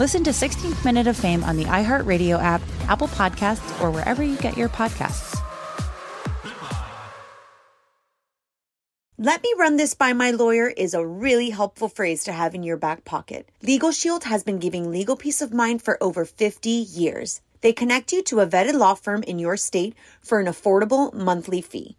Listen to 16th Minute of Fame on the iHeartRadio app, Apple Podcasts, or wherever you get your podcasts. Let me run this by my lawyer is a really helpful phrase to have in your back pocket. Legal Shield has been giving legal peace of mind for over 50 years. They connect you to a vetted law firm in your state for an affordable monthly fee.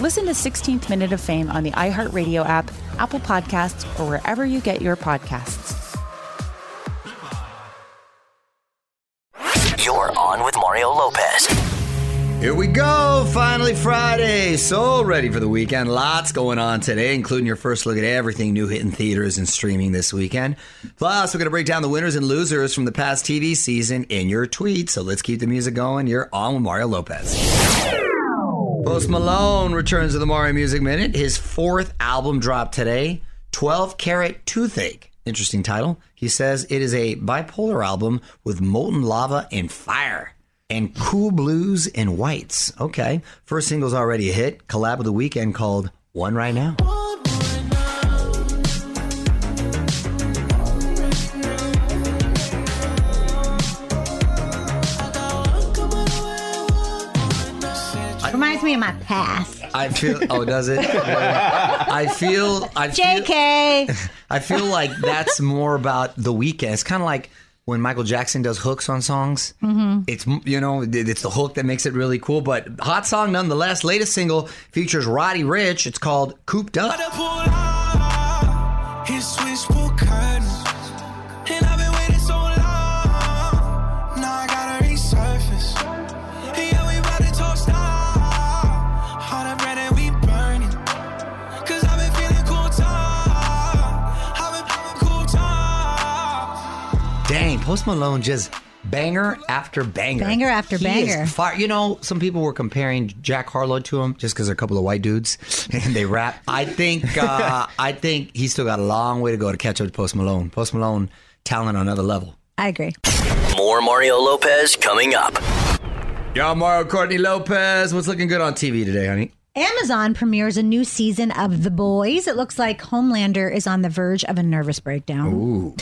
Listen to 16th Minute of Fame on the iHeartRadio app, Apple Podcasts, or wherever you get your podcasts. You're on with Mario Lopez. Here we go. Finally Friday. So ready for the weekend. Lots going on today, including your first look at everything new hitting theaters and streaming this weekend. Plus, we're going to break down the winners and losers from the past TV season in your tweets. So let's keep the music going. You're on with Mario Lopez. Post Malone returns to the Mario Music Minute. His fourth album dropped today 12 Carat Toothache. Interesting title. He says it is a bipolar album with molten lava and fire and cool blues and whites. Okay. First single's already a hit. Collab with the Weeknd called One Right Now. Me of my past. I feel. Oh, does it? I feel. I feel. JK. I feel like that's more about the Weeknd. It's kind of like when Michael Jackson does hooks on songs. Mm-hmm. It's you know it's the hook that makes it really cool. But hot song nonetheless. Latest single features Roddy Ricch. It's called "Cooped Up." Post Malone just banger after banger. Banger after He banger. is fire. You know, some people were comparing Jack Harlow to him just because they're a couple of white dudes and they rap. I think uh, I think he's still got a long way to go to catch up to Post Malone. Post Malone, talent on another level. I agree. More Mario Lopez coming up. Y'all, Mario Courtney Lopez. What's looking good on TV today, honey? Amazon premieres a new season of The Boys. It looks like Homelander is on the verge of a nervous breakdown. Ooh.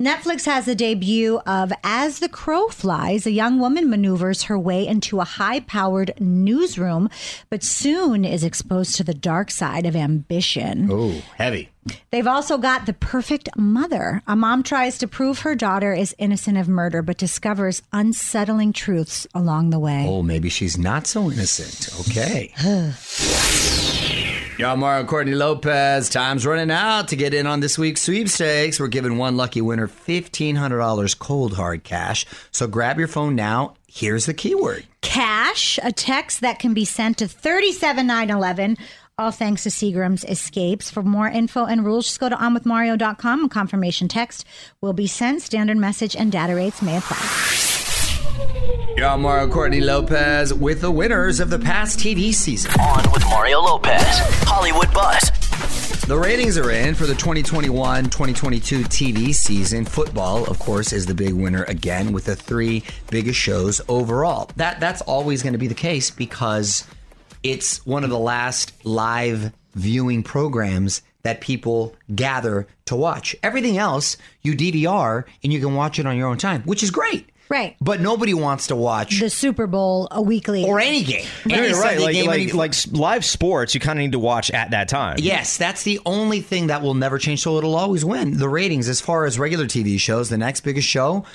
Netflix has the debut of As the Crow Flies. A young woman maneuvers her way into a high powered newsroom, but soon is exposed to the dark side of ambition. Ooh, heavy. They've also got The Perfect Mother. A mom tries to prove her daughter is innocent of murder, but discovers unsettling truths along the way. Oh, maybe she's not so innocent. Okay. Y'all, Mario Courtney Lopez. Time's running out to get in on this week's sweepstakes. We're giving one lucky winner $1,500 cold hard cash. So grab your phone now. Here's the keyword. Cash, a text that can be sent to 37911. All thanks to Seagram's Escapes. For more info and rules, just go to onwithmario.com. A confirmation text will be sent. Standard message and data rates may apply. Y'all, Mario Courtney Lopez with the winners of the past TV season. On with Mario Lopez. Hollywood Buzz. The ratings are in for the 2021 2022 TV season. Football, of course, is the big winner again with the three biggest shows overall. That That's always going to be the case because it's one of the last live viewing programs that people gather to watch. Everything else, you DVR and you can watch it on your own time, which is great. Right. But nobody wants to watch The Super Bowl a weekly. or any game. You're Any right. Sunday Like, game, like, any- like live sports, you kind of need to watch at that time. Yes, that's the only thing that will never change. So it'll always win. The ratings, as far as regular TV shows, the next biggest show,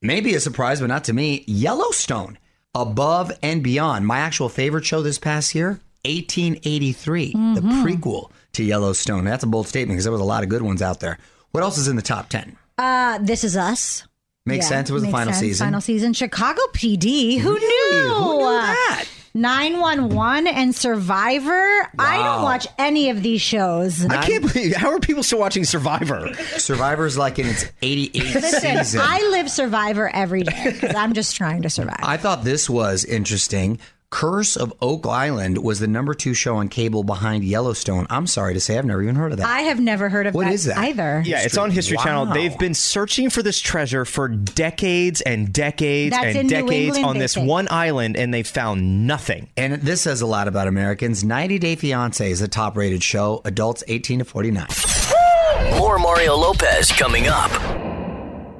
maybe a surprise, but not to me, Yellowstone, above and beyond. My actual favorite show this past year, 1883, the prequel to Yellowstone. That's a bold statement because there was a lot of good ones out there. What else is in the top 10? Uh, this is us. Makes Yeah, sense. It was the final sense. season. Final season. Chicago PD. Who Really? knew? Who knew that? 911 and Survivor. I don't watch any of these shows. I can't believe how are people still watching Survivor? Survivor's like in its 88th Listen, season. I live Survivor every day because I'm just trying to survive. I thought this was interesting. Curse of Oak Island was the number two show on cable behind Yellowstone. I'm sorry to say, I've never even heard of that. I have never heard of What that, is that? either. Yeah, it's on History Wow. Channel. They've been searching for this treasure for decades and decades That's and decades England, on this think. one island, and they found nothing. and this says a lot about Americans. 90 Day Fiance is a top rated show, adults 18 to 49. More Mario Lopez coming up.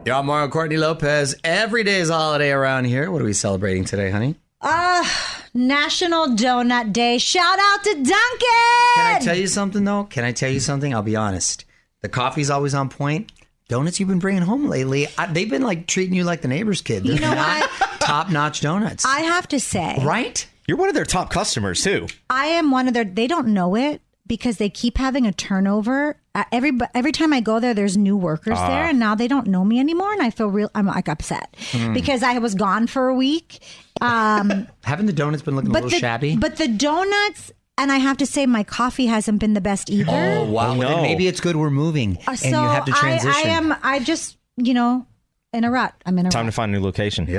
Y'all, Mario Courtney Lopez. Every day is a holiday around here. What are we celebrating today, honey? Ah, National Donut Day. Shout out to Dunkin'. Can I tell you something, though? Can I tell you something? I'll be honest. The coffee's always on point. Donuts you've been bringing home lately, I, they've been like treating you like the neighbor's kid. They're You know not top notch donuts. I have to say, right? You're one of their top customers too. I am one of their. They don't know it, because they keep having a turnover. Uh, every every time I go there, there's new workers Ah. there, and now they don't know me anymore, and I feel real. I'm like upset Hmm. because I was gone for a week. Um, Haven't the donuts been looking a little the shabby? but the donuts, and I have to say, my coffee hasn't been the best either. oh wow! Oh, then no. maybe it's good we're moving Uh, and you have to I, transition. I am. I just you know in a rut. I'm in a Time to find a new location. Yeah.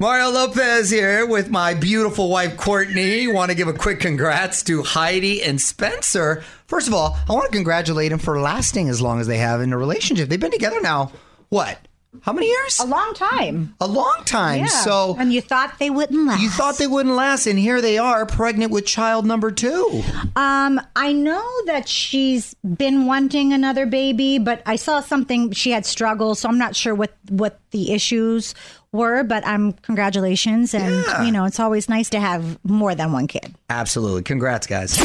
Mario Lopez here with my beautiful wife Courtney. Want to give a quick congrats to Heidi and Spencer. First of all, I want to congratulate them for lasting as long as they have in a relationship. They've been together now, what? How many years? a long time. A long time. Yeah. So and you thought they wouldn't last. you thought they wouldn't last, and here they are, pregnant with child number two. Um, I know that she's been wanting another baby, but I saw something she had struggles, so I'm not sure what what the issues were. But um, congratulations, and Yeah. you know it's always nice to have more than one kid. Absolutely. Congrats, guys.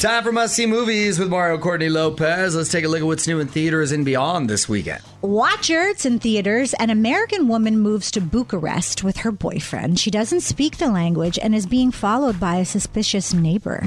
Time for must see movies with Mario Courtney Lopez. Let's take a look at what's new in theaters and beyond this weekend. Watcher, it's in theaters. An American woman moves to Bucharest with her boyfriend. She doesn't speak the language and is being followed by a suspicious neighbor.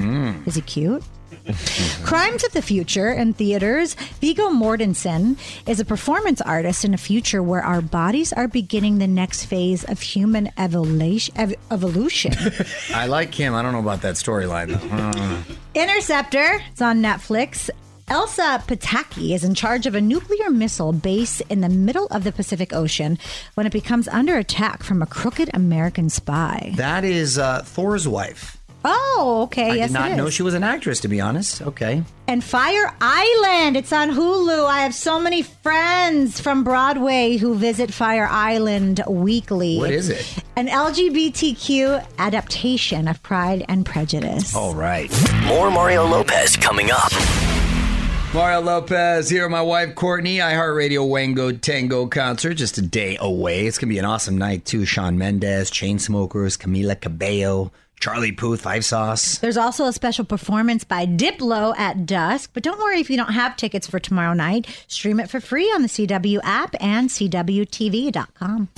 Is he cute? Crimes of the Future in theaters. Viggo Mortensen is a performance artist in a future where our bodies are beginning the next phase of human evolution. ev- evolution. I like him. I don't know about that storyline, though. Uh, Interceptor. It's on Netflix. Elsa Pataky is in charge of a nuclear missile base in the middle of the Pacific Ocean when it becomes under attack from a crooked American spy. that is uh, Thor's wife. Oh, okay. I yes, did not it is. know she was an actress, to be honest. Okay. And Fire Island. It's on Hulu. I have so many friends from Broadway who visit Fire Island weekly. What is it? An LGBTQ adaptation of Pride and Prejudice. All right. More Mario Lopez coming up. Mario Lopez here, my wife Courtney. iHeartRadio Wango Tango concert just a day away. It's gonna be an awesome night too. Shawn Mendes, Chainsmokers, Camila Cabello, Charlie Puth, Five Sauce. There's also a special performance by Diplo at dusk, but don't worry if you don't have tickets for tomorrow night. Stream it for free on the CW app and CWTV.com.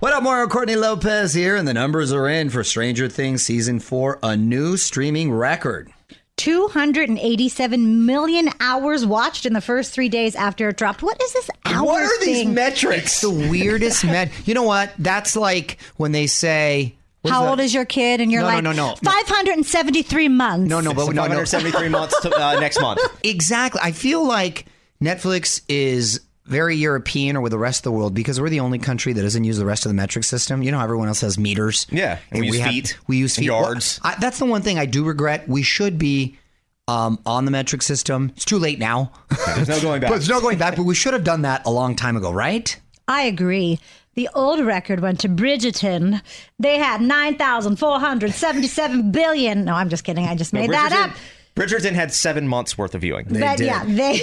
What up, Mario Courtney Lopez here, and the numbers are in for Stranger Things season four, a new streaming record. 287 million hours watched in the first three days after it dropped. What is this hours what are these thing? metrics? the weirdest met. You know what? That's like when they say. What How that? old is your kid? And you're No, no, like, no, no. 573 months. No, no, but So no, no. 573 months to, uh, next month. Exactly. I feel like Netflix is very European or with the rest of the world because we're the only country that doesn't use the rest of the metric system. You know, everyone else has meters. Yeah, and we use feet, we use feet. yards. Well, I, that's the one thing I do regret. We should be um, on the metric system. It's too late now. There's no going back. but there's no going back. But we should have done that a long time ago, right? I agree. The old record went to Bridgerton. They had 9,477 billion. No, I'm just kidding. I just made that up. Bridgerton had seven months worth of viewing. but did. yeah, they.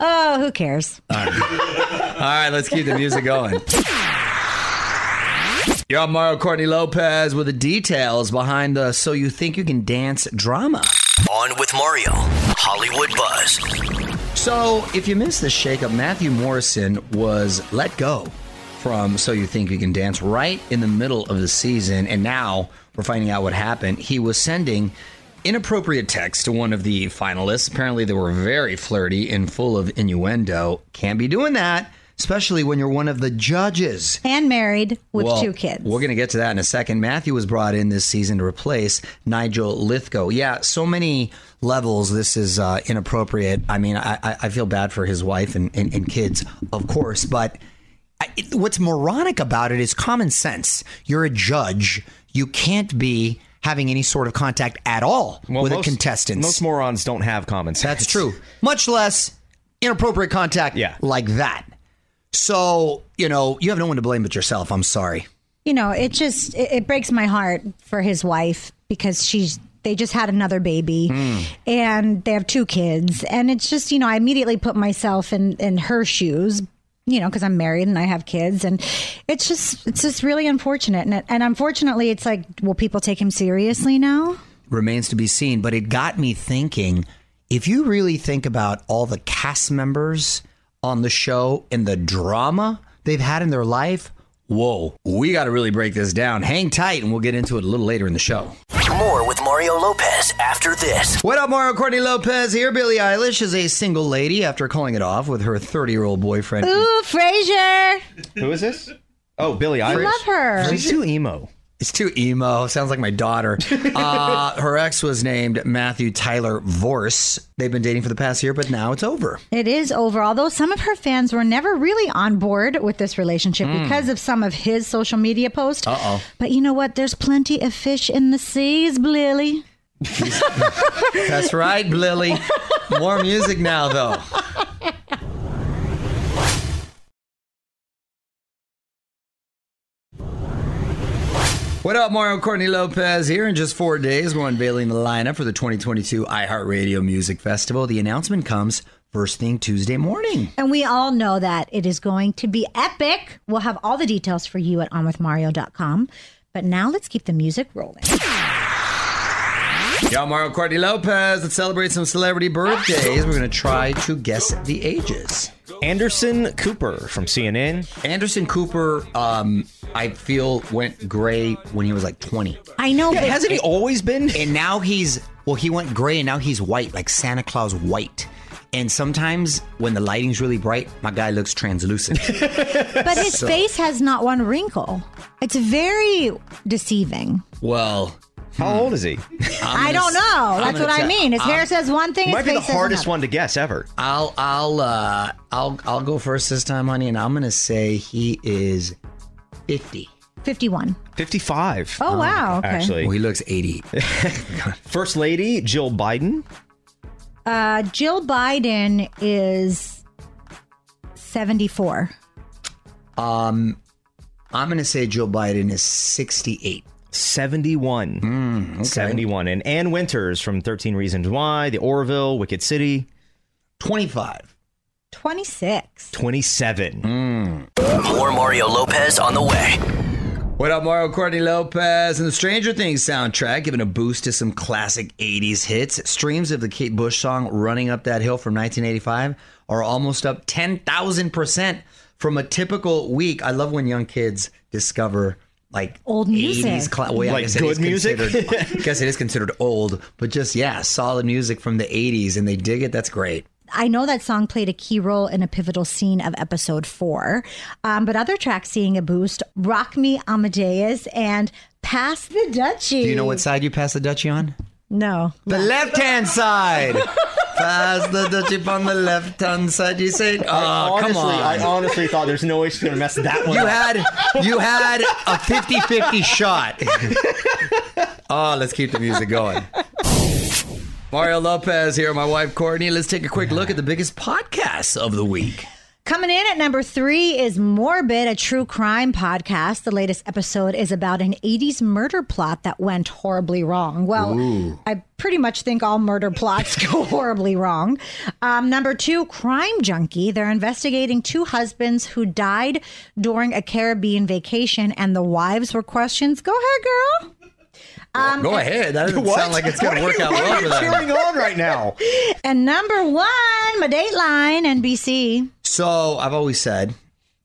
oh, who cares? All right, let's keep the music going. You're on Mario Courtney Lopez with the details behind the So You Think You Can Dance drama. On with Mario. Hollywood Buzz. So, if you missed the shakeup, Matthew Morrison was let go from So You Think You Can Dance right in the middle of the season, and now we're finding out what happened. He was sending inappropriate texts to one of the finalists. Apparently, they were very flirty and full of innuendo. Can't be doing that, especially when you're one of the judges. And married with Well, two kids. We're going to get to that in a second. Matthew was brought in this season to replace Nigel Lythgoe. Yeah, so many levels this is uh, inappropriate. I mean, I, I- I feel bad for his wife and, and, and kids, of course, but I, it, what's moronic about it is common sense. You're a judge. You can't be having any sort of contact at all Well, with most, a contestant. Most morons don't have common sense. That's true. Much less inappropriate contact Yeah. like that. So, you know, you have no one to blame but yourself. I'm sorry. you know, it just it, it breaks my heart for his wife because she's they just had another baby hmm. and they have two kids and it's just you know I immediately put myself in in her shoes you know because I'm married and I have kids and it's just it's just really unfortunate and it, and unfortunately it's like will people take him seriously now remains to be seen. But it got me thinking if you really think about all the cast members on the show and the drama they've had in their life, Whoa, we got to really break this down. Hang tight, and we'll get into it a little later in the show. More with Mario Lopez after this. What up, Mario Courtney Lopez here. Billie Eilish is a single lady after calling it off with her 30 year old boyfriend. Ooh, Frasier. Who is this? Oh, Billie Eilish. love her. She's too emo. It's too emo. Sounds like my daughter. Uh, her ex was named Matthew Tyler Vorce. They've been dating for the past year, but now it's over. It is over, although some of her fans were never really on board with this relationship because of some of his social media posts. Hmm. Uh-oh. But you know what? There's plenty of fish in the seas, Blilly. That's right, Lily. More music now, though. What up, Mario Courtney Lopez here. In just four days, we're unveiling the lineup for the 2022 iHeartRadio Music Festival. The announcement comes first thing Tuesday morning. And we all know that it is going to be epic. We'll have all the details for you at onwithmario.com. But now let's keep the music rolling. Y'all, Mario Courtney Lopez. Let's celebrate some celebrity birthdays. We're going to try to guess the ages. Anderson Cooper from CNN. Anderson Cooper, um, I feel, went gray when he was like 20. I know, but Hasn't he always been? And now he's, well, he went gray and now he's white, like Santa Claus white. And sometimes when the lighting's really bright, my guy looks translucent. but his face has not one wrinkle. It's very deceiving. well, How old is he? I don't know. That's gonna what I mean. His hair says one thing. His Might be the hardest one to guess ever. I'll, I'll, uh, I'll, I'll go first this time, honey, and I'm going to say he is 50. Fifty-one. 55. Oh wow. Okay. Actually. Well, he looks 80. First Lady Jill Biden. Uh, Jill Biden is seventy-four. Um, I'm going to say Joe Biden is 68. 71. 71. And Anne Winters from 13 Reasons Why, The Orville, Wicked City. 25. 26. 27. More Mario Lopez on the way. What up, Mario Courtney Lopez and the Stranger Things soundtrack, giving a boost to some classic 80s hits. Streams of the Kate Bush song Running Up That Hill from 1985 are almost up 10,000% from a typical week. I love when young kids discover like Old music. 80s cla- well, yeah, Like guess it is good music? I guess it is considered old, but just, yeah, solid music from the 80s and they dig it. That's great. I know that song played a key role in a pivotal scene of episode four, um, but other tracks seeing a boost Rock Me Amadeus and Pass the Dutchie. Do you know what side you pass the Dutchie on? No. The left hand side. Pass the Dutchie on the left hand side. You say, oh, honestly, come on. I honestly thought there's no way she's going to mess that one you up. had you had a 50-50 shot. oh, let's keep the music going. Mario Lopez here, my wife Courtney. Let's take a quick look at the biggest podcasts of the week. Coming in at number three is Morbid, a true crime podcast. The latest episode is about an 80s murder plot that went horribly wrong. Well, I pretty much think all murder plots go horribly wrong. Um, number two, Crime Junkie. They're investigating two husbands who died during a Caribbean vacation, and the wives were questions. Go ahead, girl. Um, Go ahead. That doesn't What? sound like it's going to work out well What for are you them. cheering on right now? And number one, my Dateline, NBC. So I've always said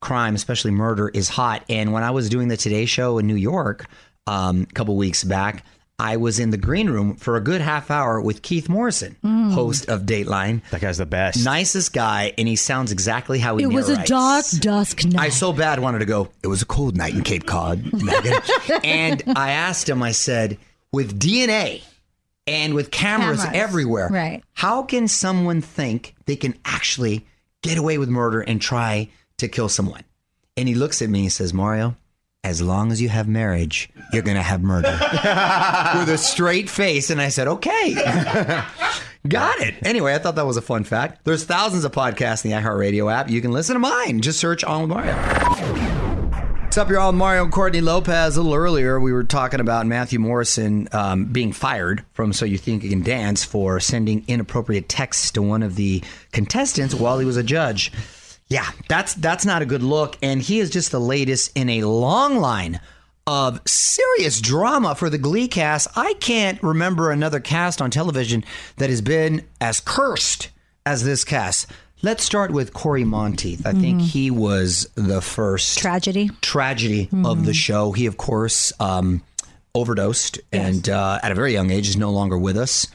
crime, especially murder, is hot. And when I was doing the Today Show in New York um, a couple weeks back, I was in the green room for a good half hour with Keith Morrison, mm. host of Dateline. That guy's the best. Nicest guy, and he sounds exactly how he It was a narrates. dark dusk night. I so bad wanted to go. It was a cold night in Cape Cod, and I asked him. I said, with DNA and with cameras, Cameras, everywhere, right. How can someone think they can actually get away with murder and try to kill someone? And he looks at me and says, Mario. As long as you have marriage, you're going to have murder. With a straight face. And I said, okay. Got it. Anyway, I thought that was a fun fact. There's thousands of podcasts in the iHeartRadio app. You can listen to mine. Just search On with Mario. What's up, y'all? Mario and Courtney Lopez. A little earlier, we were talking about Matthew Morrison um, being fired from So You Think You Can Dance for sending inappropriate texts to one of the contestants while he was a judge. Yeah, that's that's not a good look, and he is just the latest in a long line of serious drama for the Glee cast. I can't remember another cast on television that has been as cursed as this cast. Let's start with Cory Monteith. I think he was the first Tragedy. tragedy of the show. He, of course, um, overdosed and uh, at a very young age is no longer with us.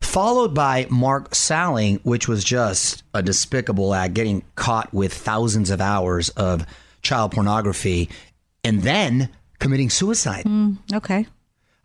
Followed by Mark Salling, which was just a despicable act, getting caught with thousands of hours of child pornography and then committing suicide. Okay.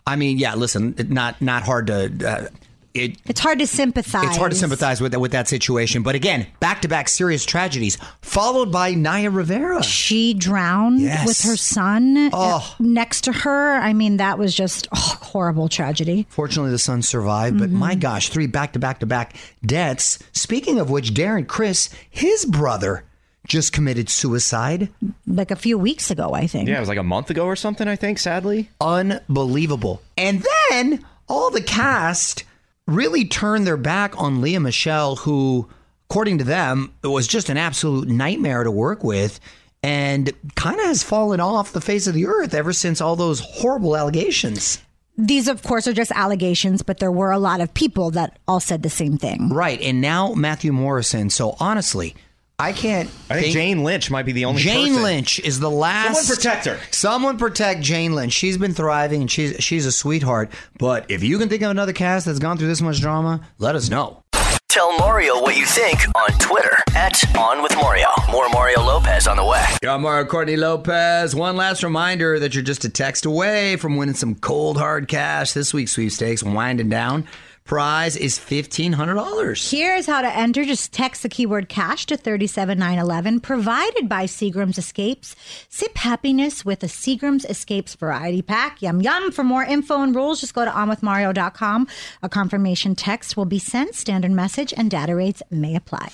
I mean, yeah, listen, not not hard to. Uh, it, It's hard to sympathize. it's hard to sympathize with that, with that situation, but again, back to back serious tragedies, followed by Naya Rivera. She drowned Yes. with her son uh, Oh. next to her. I mean, that was just oh, horrible tragedy. Fortunately, the son survived, but my gosh, three back to back to back deaths. Speaking of which, Darren Criss, his brother, just committed suicide. Like a few weeks ago, I think. Yeah, it was like a month ago or something, I think, sadly. Unbelievable. And then all the cast really turned their back on Lea Michele, who, according to them, was just an absolute nightmare to work with. And kind of has fallen off the face of the earth ever since all those horrible allegations. These, of course, are just allegations, but there were a lot of people that all said the same thing. Right. And now Matthew Morrison. So honestly, I can't. I think Jane Lynch might be the only Jane person. Lynch is the last. Someone protect her. Someone protect Jane Lynch. She's been thriving and she's she's a sweetheart. But if you can think of another cast that's gone through this much drama, let us know. Tell Mario what you think on Twitter at On With Mario. More Mario Lopez on the way. I'm Mario Courtney Lopez. One last reminder that you're just a text away from winning some cold hard cash. This week's sweepstakes winding down. Prize is fifteen hundred dollars. Here's how to enter. Just text the keyword cash to 37911, provided by Seagram's Escapes. Sip happiness with a Seagram's Escapes variety pack. Yum, yum. For more info and rules, just go to onwithmario.com. A confirmation text will be sent, standard message, and data rates may apply.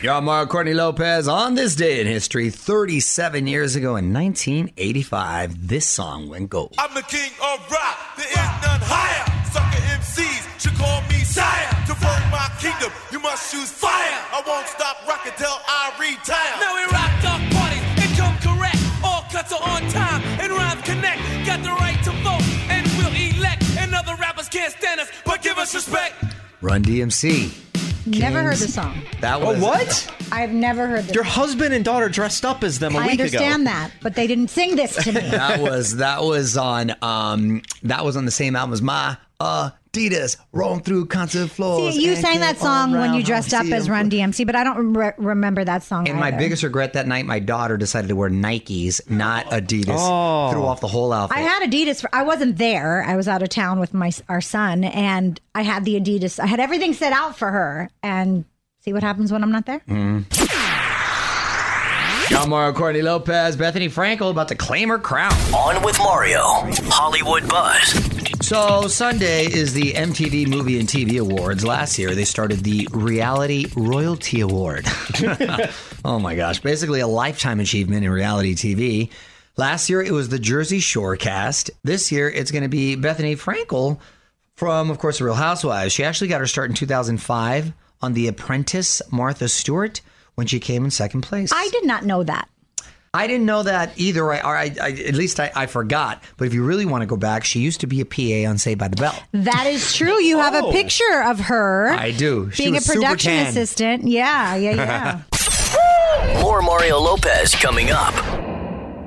Y'all, Mario Courtney Lopez. On this day in history, 37 years ago in 1985, this song went gold. I'm the king of rock, there is none higher. Sucker should call me sire. To burn my kingdom, you must choose fire. I won't stop rocking till I retire. Now we rock dark parties and come correct. All cuts are on time and rhymes connect. Got the right to vote and we'll elect. And other rappers can't stand us, but give us respect. Run DMC. Never heard the song. That Oh, was what? I've never heard this. Your husband and daughter dressed up as them a I week understand that, but they didn't sing this to me. That was that was on um that was on the same album as my Adidas rolling through concert floors. See, you sang that song when you dressed up as. Run DMC, but I don't re- remember that song. And my biggest regret that night, my daughter decided to wear Nikes, not Adidas. Oh. Threw off the whole outfit. I had Adidas. For, I wasn't there. I was out of town with my our son, and I had the Adidas. I had everything set out for her, and see what happens when I'm not there. Mm-hmm. John Mario Courtney Lopez, Bethenny Frankel about to claim her crown. On with Mario. Hollywood Buzz. So Sunday is the MTV Movie and TV Awards. Last year they started the Reality Royalty Award. oh my gosh, basically a lifetime achievement in reality TV. Last year it was the Jersey Shore cast. This year it's going to be Bethenny Frankel from, of course, The Real Housewives. She actually got her start in 2005 on The Apprentice Martha Stewart when she came in second place. I did not know that. I didn't know that either. I, or I, I at least I, I forgot. But if you really want to go back, she used to be a PA on Saved by the Bell. That is true. You have a Oh. picture of her. I do. She being a was super production tan. assistant. Yeah, yeah, yeah. More Mario Lopez coming up.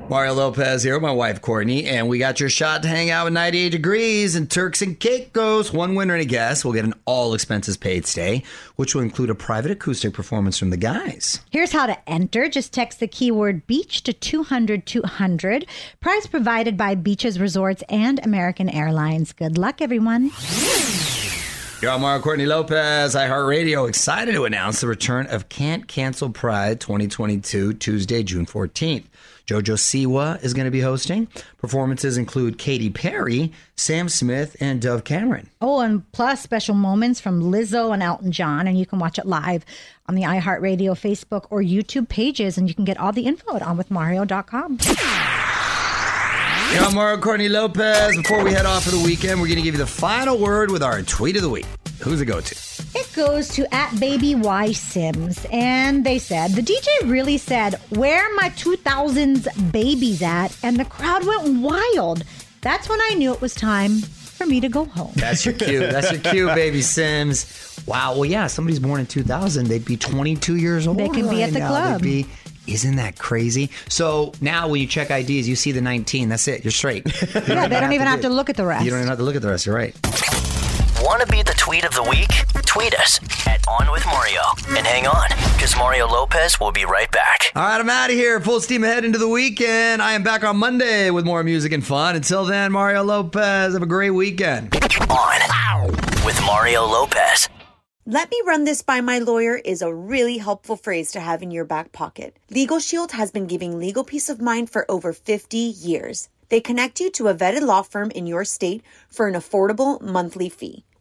Mario Lopez here, with my wife Courtney, and we got your shot to hang out with 98 Degrees and Turks and Caicos. One winner and a guest will get an all expenses paid stay, which will include a private acoustic performance from the guys. Here's how to enter. Just text the keyword beach to 200 200. Prize provided by Beaches Resorts and American Airlines. Good luck, everyone. Yo, I'm Mario Courtney Lopez, iHeartRadio, excited to announce the return of Can't Cancel Pride 2022, Tuesday, June 14th. Jojo Siwa is going to be hosting. Performances include Katy Perry, Sam Smith, and Dove Cameron. Oh, and plus special moments from Lizzo and Elton John. And you can watch it live on the iHeartRadio Facebook or YouTube pages. And you can get all the info at onwithmario.com. Yo, Mario Courtney Lopez. Before we head off for the weekend, we're going to give you the final word with our tweet of the week. Who's it go to? Goes to at baby Y Sims, and they said the DJ really said, "Where my 2000s babies at?" And the crowd went wild. That's when I knew it was time for me to go home. That's your cue. That's your cue, baby Sims. Wow. Well, yeah. Somebody's born in 2000. They'd be 22 years old. They can be right at the now. club. They'd be. Isn't that crazy? So now when you check IDs, you see the 19. That's it. You're straight. You Yeah, they don't even have do- to look at the rest. You don't even have to look at the rest. You're right. Want to be the tweet of the week? Tweet us at On With Mario. And hang on, because Mario Lopez will be right back. All right, I'm out of here. Full steam ahead into the weekend. I am back on Monday with more music and fun. Until then, Mario Lopez, have a great weekend. On with Mario Lopez. Let me run this by my lawyer is a really helpful phrase to have in your back pocket. Legal Shield has been giving legal peace of mind for over 50 years. They connect you to a vetted law firm in your state for an affordable monthly fee.